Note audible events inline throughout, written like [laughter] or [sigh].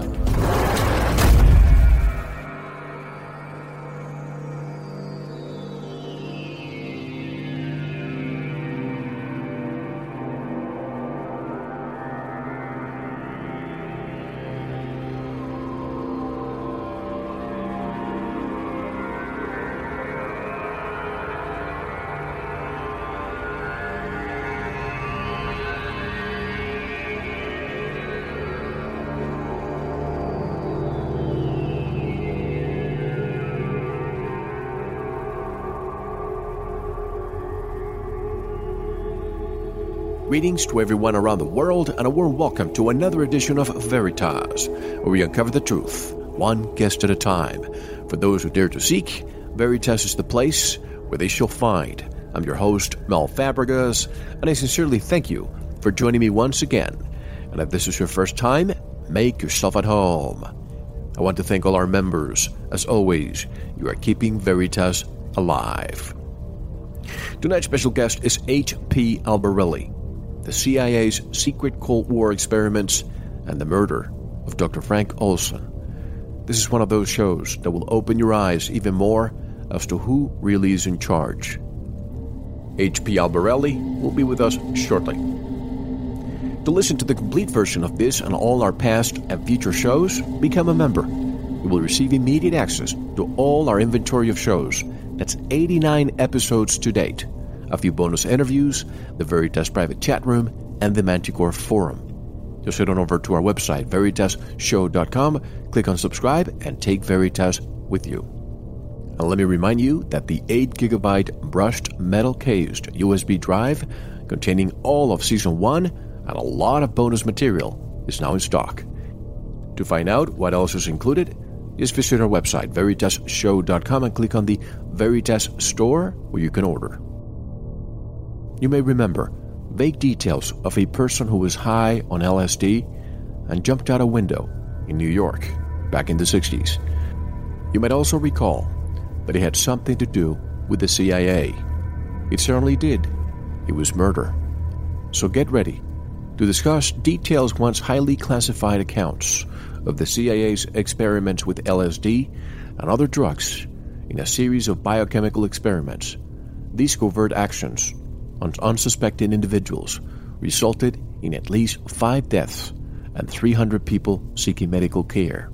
Greetings to everyone around the world, and a warm welcome to another edition of Veritas, where we uncover the truth, one guest at a time. For those who dare to seek, Veritas is the place where they shall find. I'm your host, Mel Fabregas, and I sincerely thank you for joining me once again. And if this is your first time, make yourself at home. I want to thank all our members. As always, you are keeping Veritas alive. Tonight's special guest is H.P. Albarelli the CIA's secret Cold War experiments, and the murder of Dr. Frank Olson. This is one of those shows that will open your eyes even more as to who really is in charge. H.P. Albarelli will be with us shortly. To listen to the complete version of this and all our past and future shows, become a member. You will receive immediate access to all our inventory of shows. That's 89 episodes to date a few bonus interviews, the Veritas private chat room, and the Manticore forum. Just head on over to our website, veritasshow.com, click on subscribe, and take Veritas with you. And let me remind you that the 8GB brushed metal cased USB drive containing all of Season 1 and a lot of bonus material is now in stock. To find out what else is included, just visit our website, veritasshow.com, and click on the Veritas store where you can order. You may remember vague details of a person who was high on LSD and jumped out a window in New York back in the 60s. You might also recall that it had something to do with the CIA. It certainly did. It was murder. So get ready to discuss details once highly classified accounts of the CIA's experiments with LSD and other drugs in a series of biochemical experiments. These covert actions on unsuspecting individuals resulted in at least five deaths and 300 people seeking medical care.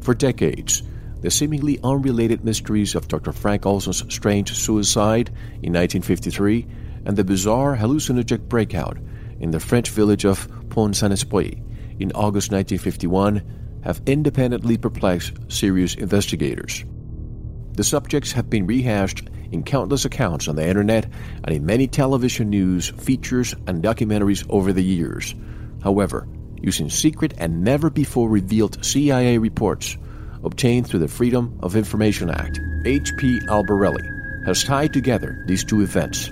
For decades, the seemingly unrelated mysteries of Dr. Frank Olson's strange suicide in 1953 and the bizarre hallucinogenic breakout in the French village of Pont Saint Esprit in August 1951 have independently perplexed serious investigators. The subjects have been rehashed in countless accounts on the internet and in many television news, features, and documentaries over the years. However, using secret and never before revealed CIA reports obtained through the Freedom of Information Act, H.P. Albarelli has tied together these two events,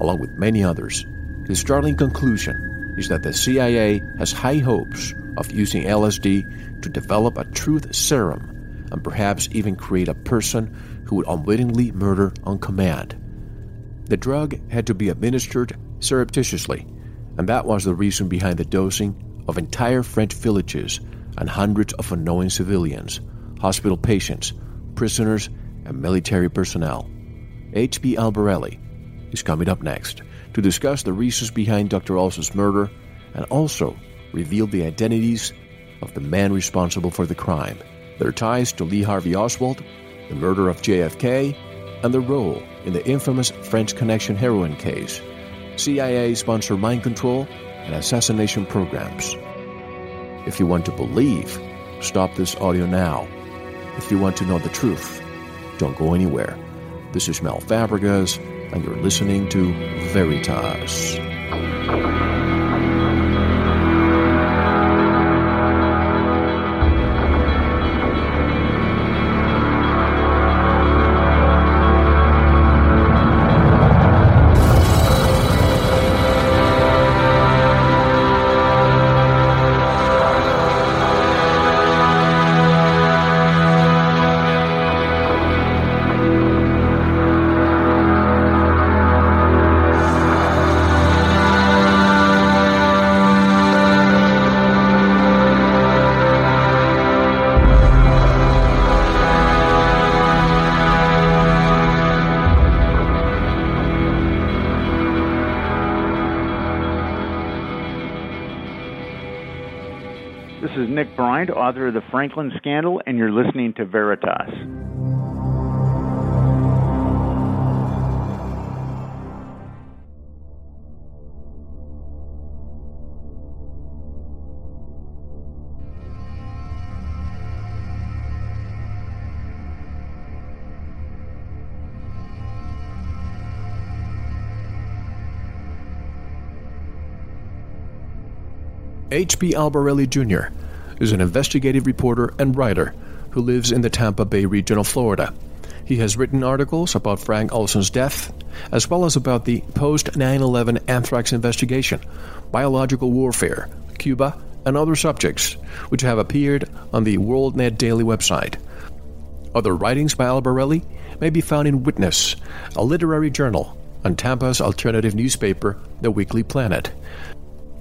along with many others. His startling conclusion is that the CIA has high hopes of using LSD to develop a truth serum and perhaps even create a person who would unwittingly murder on command. The drug had to be administered surreptitiously, and that was the reason behind the dosing of entire French villages and hundreds of unknowing civilians, hospital patients, prisoners, and military personnel. H.P. Albarelli is coming up next to discuss the reasons behind Dr. Olson's murder and also reveal the identities of the man responsible for the crime, their ties to Lee Harvey Oswald, the murder of JFK, and the role in the infamous French Connection heroin case, CIA sponsored mind control, and assassination programs. If you want to believe, stop this audio now. If you want to know the truth, don't go anywhere. This is Mel Fabregas, and you're listening to Veritas. Author of The Franklin Scandal, and you're listening to Veritas. H.P. Albarelli Jr is an investigative reporter and writer who lives in the Tampa Bay region of Florida. He has written articles about Frank Olson's death, as well as about the post 9 11 anthrax investigation, biological warfare, Cuba, and other subjects, which have appeared on the WorldNet Daily website. Other writings by Albarelli may be found in Witness, a literary journal, and Tampa's alternative newspaper, The Weekly Planet.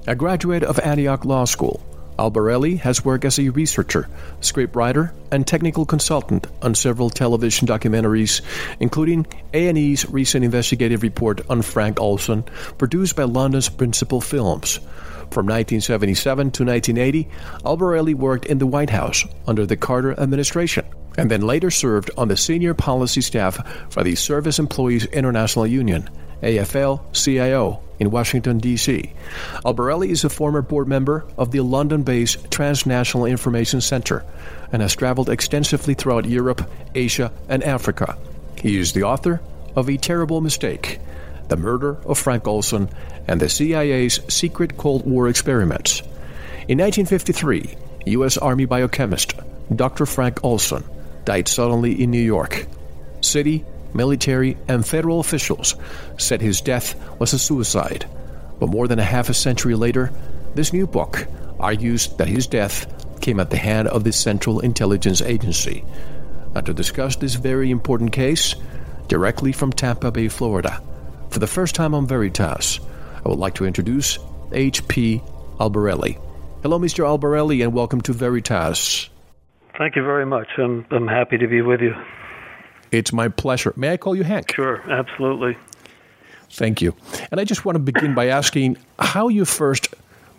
A graduate of Antioch Law School, Albarelli has worked as a researcher, scriptwriter, and technical consultant on several television documentaries, including A&E's recent investigative report on Frank Olson, produced by London's Principal Films. From 1977 to 1980, Albarelli worked in the White House under the Carter administration and then later served on the senior policy staff for the Service Employees International Union, AFL CIO, in Washington, D.C. Albarelli is a former board member of the London based Transnational Information Center and has traveled extensively throughout Europe, Asia, and Africa. He is the author of A Terrible Mistake The Murder of Frank Olson and the CIA's Secret Cold War Experiments. In 1953, U.S. Army biochemist Dr. Frank Olson died suddenly in New York. City military, and federal officials said his death was a suicide. But more than a half a century later, this new book argues that his death came at the hand of the Central Intelligence Agency. Now, to discuss this very important case, directly from Tampa Bay, Florida, for the first time on Veritas, I would like to introduce H.P. Albarelli. Hello, Mr. Albarelli, and welcome to Veritas. Thank you very much. I'm, I'm happy to be with you. It's my pleasure. May I call you Hank? Sure, absolutely. Thank you. And I just want to begin by asking how you first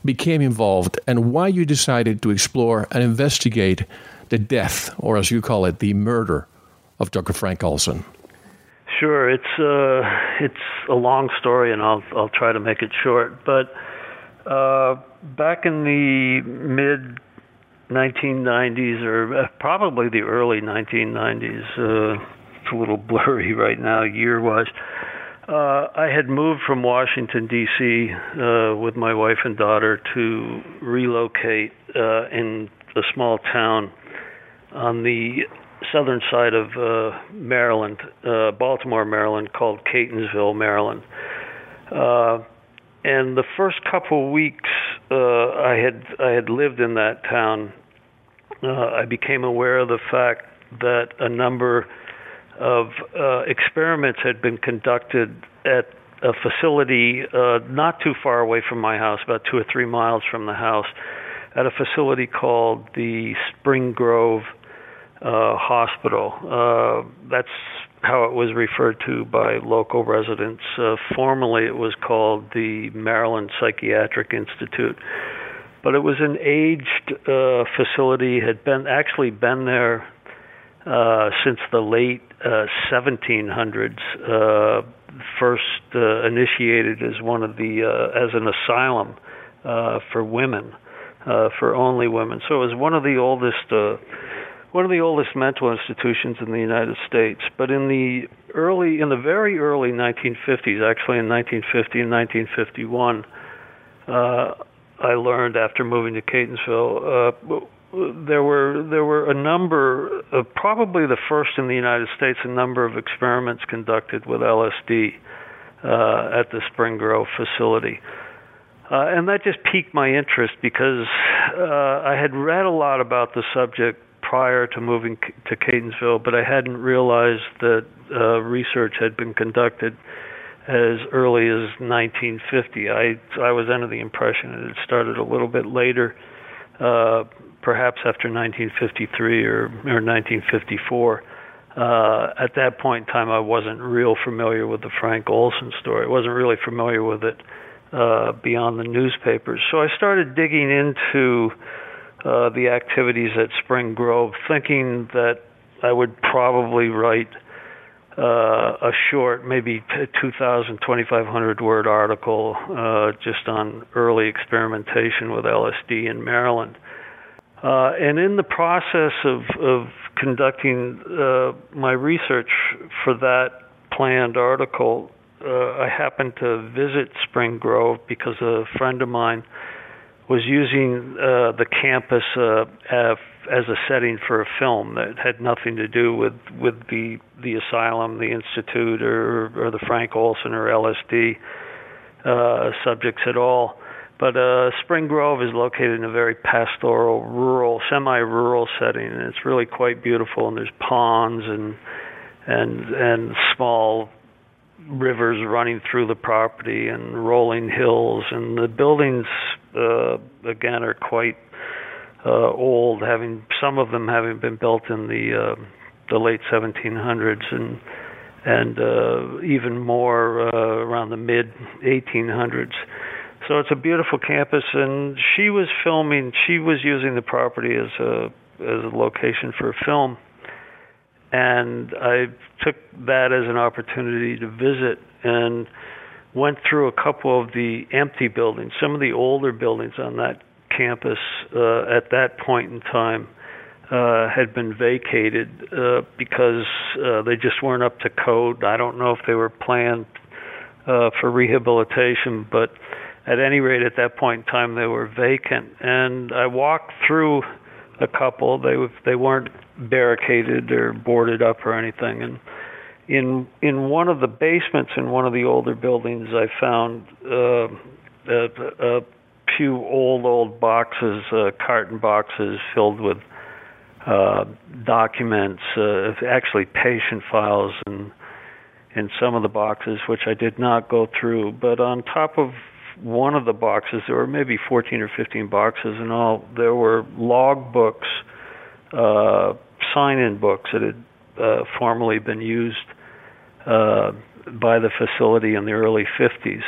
became involved and why you decided to explore and investigate the death, or as you call it, the murder of Dr. Frank Olson. Sure, it's uh, it's a long story, and I'll I'll try to make it short. But uh, back in the mid 1990s or probably the early 1990s. Uh, it's a little [laughs] blurry right now, year wise. Uh, I had moved from Washington D.C. Uh, with my wife and daughter to relocate uh, in a small town on the southern side of uh, Maryland, uh, Baltimore, Maryland, called Catonsville, Maryland. Uh, and the first couple weeks uh, I had I had lived in that town, uh, I became aware of the fact that a number of uh, experiments had been conducted at a facility uh, not too far away from my house, about two or three miles from the house, at a facility called the Spring Grove uh, Hospital. Uh, that's how it was referred to by local residents. Uh, formerly, it was called the Maryland Psychiatric Institute, but it was an aged uh, facility. Had been actually been there uh, since the late uh, 1700s. Uh, first uh, initiated as one of the uh, as an asylum uh, for women, uh, for only women. So it was one of the oldest. Uh, one of the oldest mental institutions in the United States. But in the early, in the very early 1950s, actually in 1950 and 1951, uh, I learned after moving to Catonsville, uh, there were there were a number, uh, probably the first in the United States, a number of experiments conducted with LSD uh, at the Spring Grove facility. Uh, and that just piqued my interest because uh, I had read a lot about the subject prior to moving to Catonsville, but I hadn't realized that uh, research had been conducted as early as 1950. I I was under the impression it had started a little bit later, uh, perhaps after 1953 or or 1954. Uh, at that point in time, I wasn't real familiar with the Frank Olson story. I wasn't really familiar with it uh, beyond the newspapers. So I started digging into uh, the activities at Spring Grove, thinking that I would probably write uh, a short, maybe 2,000, 2,500 word article uh, just on early experimentation with LSD in Maryland. Uh, and in the process of, of conducting uh, my research for that planned article, uh, I happened to visit Spring Grove because a friend of mine was using uh, the campus as a setting for a film that had nothing to do with with the the asylum, the institute, or or the Frank Olson or LSD uh, subjects at all. But uh, Spring Grove is located in a very pastoral, rural, semi-rural setting, and it's really quite beautiful. And there's ponds and and and small rivers running through the property and rolling hills, and the buildings uh, again are quite uh, old, having some of them having been built in the uh, the late 1700s and and uh, even more uh, around the mid 1800s. So it's a beautiful campus, and she was filming. She was using the property as a as a location for a film, and I took that as an opportunity to visit and went through a couple of the empty buildings, some of the older buildings on that campus uh, at that point in time uh, had been vacated uh, because uh, they just weren't up to code. I don't know if they were planned uh, for rehabilitation, but at any rate, at that point in time, they were vacant. And I walked through a couple. They they weren't barricaded or boarded up or anything. And in in one of the basements in one of the older buildings, I found uh, a, a few old old boxes, uh, carton boxes filled with uh, documents, uh, actually patient files, and in some of the boxes, which I did not go through. But on top of one of the boxes, there were maybe 14 or 15 boxes in all. There were log books, uh, sign-in books that had uh, formerly been used uh, by the facility in the early 50s.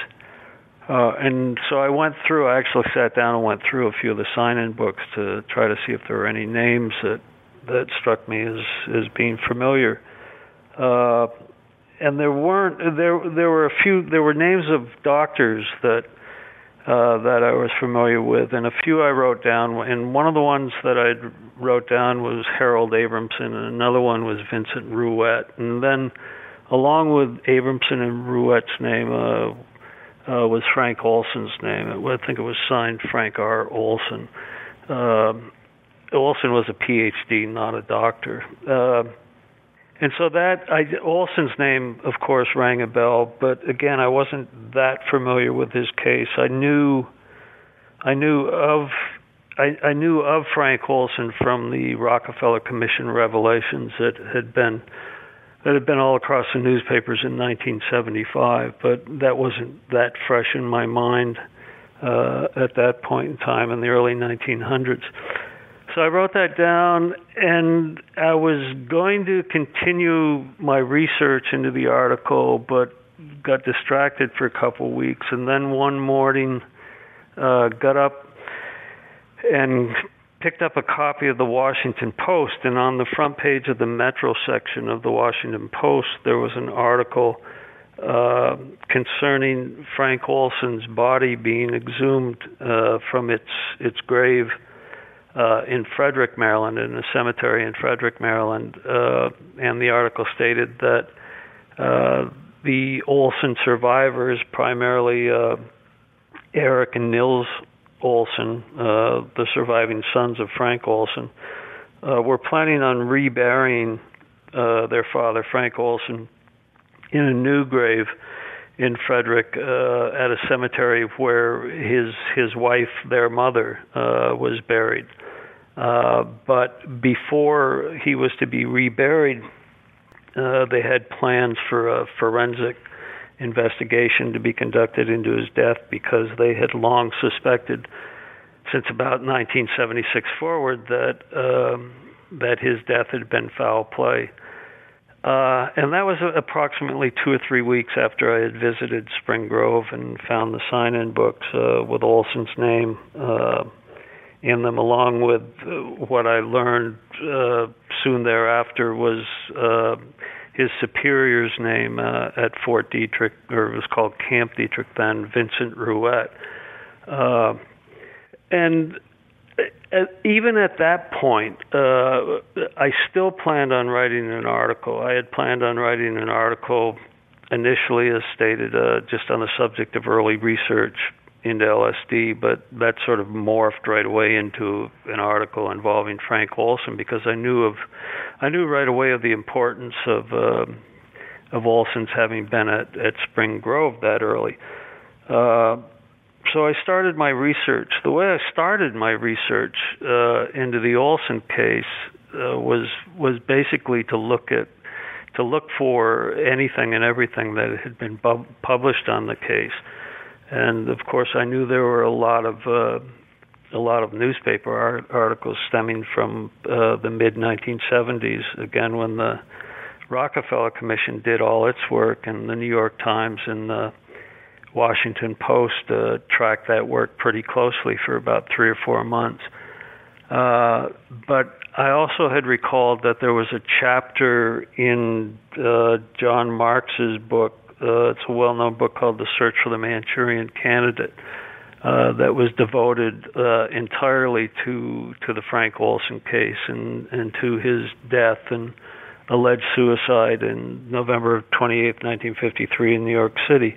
Uh, and so I went through. I actually sat down and went through a few of the sign-in books to try to see if there were any names that that struck me as as being familiar. Uh, and there weren't. There there were a few. There were names of doctors that uh, that I was familiar with, and a few I wrote down. And one of the ones that I wrote down was Harold Abramson, and another one was Vincent Ruwet. And then, along with Abramson and Ruwet's name, uh, uh, was Frank Olson's name. I think it was signed Frank R. Olson. Uh, Olson was a PhD, not a doctor. Uh, and so that I, Olson's name, of course, rang a bell. But again, I wasn't that familiar with his case. I knew, I knew of, I, I knew of Frank Olson from the Rockefeller Commission revelations that had been that had been all across the newspapers in 1975. But that wasn't that fresh in my mind uh, at that point in time in the early 1900s. So I wrote that down, and I was going to continue my research into the article, but got distracted for a couple weeks, and then one morning uh, got up and picked up a copy of the Washington Post, and on the front page of the Metro section of the Washington Post, there was an article uh, concerning Frank Olson's body being exhumed uh, from its its grave uh, in Frederick, Maryland, in a cemetery in Frederick, Maryland, uh, and the article stated that uh, the Olson survivors, primarily uh, Eric and Nils Olson, uh, the surviving sons of Frank Olson, uh, were planning on reburying uh, their father, Frank Olson, in a new grave in Frederick uh, at a cemetery where his his wife, their mother, uh, was buried. Uh, but before he was to be reburied, they had plans for a forensic investigation to be conducted into his death because they had long suspected, since about 1976 forward, that um, that his death had been foul play. Uh, and that was approximately two or three weeks after I had visited Spring Grove and found the sign-in books uh, with Olson's name. Uh, in them, along with what I learned uh, soon thereafter was uh, his superior's name uh, at Fort Detrick, or it was called Camp Detrick then, Vincent Ruwet. Uh, and uh, even at that point, uh, I still planned on writing an article. I had planned on writing an article initially, as stated, uh, just on the subject of early research into LSD, but that sort of morphed right away into an article involving Frank Olson because I knew of, I knew right away of the importance of uh, of Olson's having been at at Spring Grove that early. Uh, so I started my research. The way I started my research uh, into the Olson case uh, was was basically to look at to look for anything and everything that had been bu- published on the case and of course I knew there were a lot of uh, a lot of newspaper art- articles stemming from uh, the mid 1970s. Again, when the Rockefeller Commission did all its work, and the New York Times and the Washington Post uh, tracked that work pretty closely for about three or four months. Uh, but I also had recalled that there was a chapter in uh, John Marks's book uh, it's a well-known book called The Search for the Manchurian Candidate uh, that was devoted uh, entirely to to the Frank Olson case and and to his death and alleged suicide in November 28, 1953, in New York City.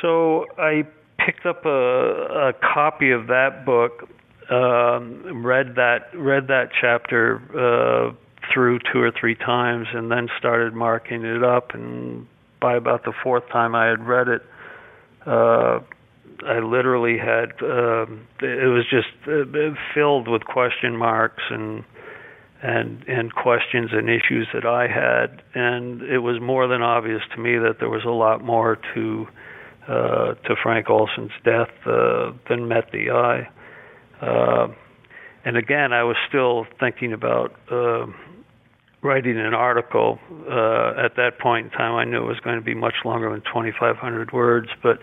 So I picked up a, a copy of that book, um, read that read that chapter uh, through two or three times, and then started marking it up and by about the fourth time I had read it, uh, I literally had um, it was just uh, filled with question marks and and and questions and issues that I had, and it was more than obvious to me that there was a lot more to uh, to Frank Olson's death uh, than met the eye. Uh, and again, I was still thinking about uh, writing an article. Uh, at that point in time, I knew it was going to be much longer than 2,500 words, but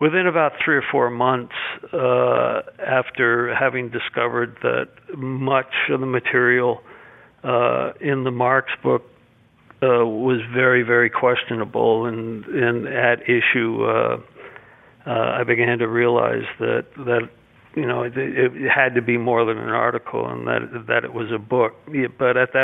within about three or four months uh, after having discovered that much of the material uh, in the Marks book uh, was very, very questionable and, and at issue uh, uh, I began to realize that that you know it, it had to be more than an article, and that that it was a book. But at that.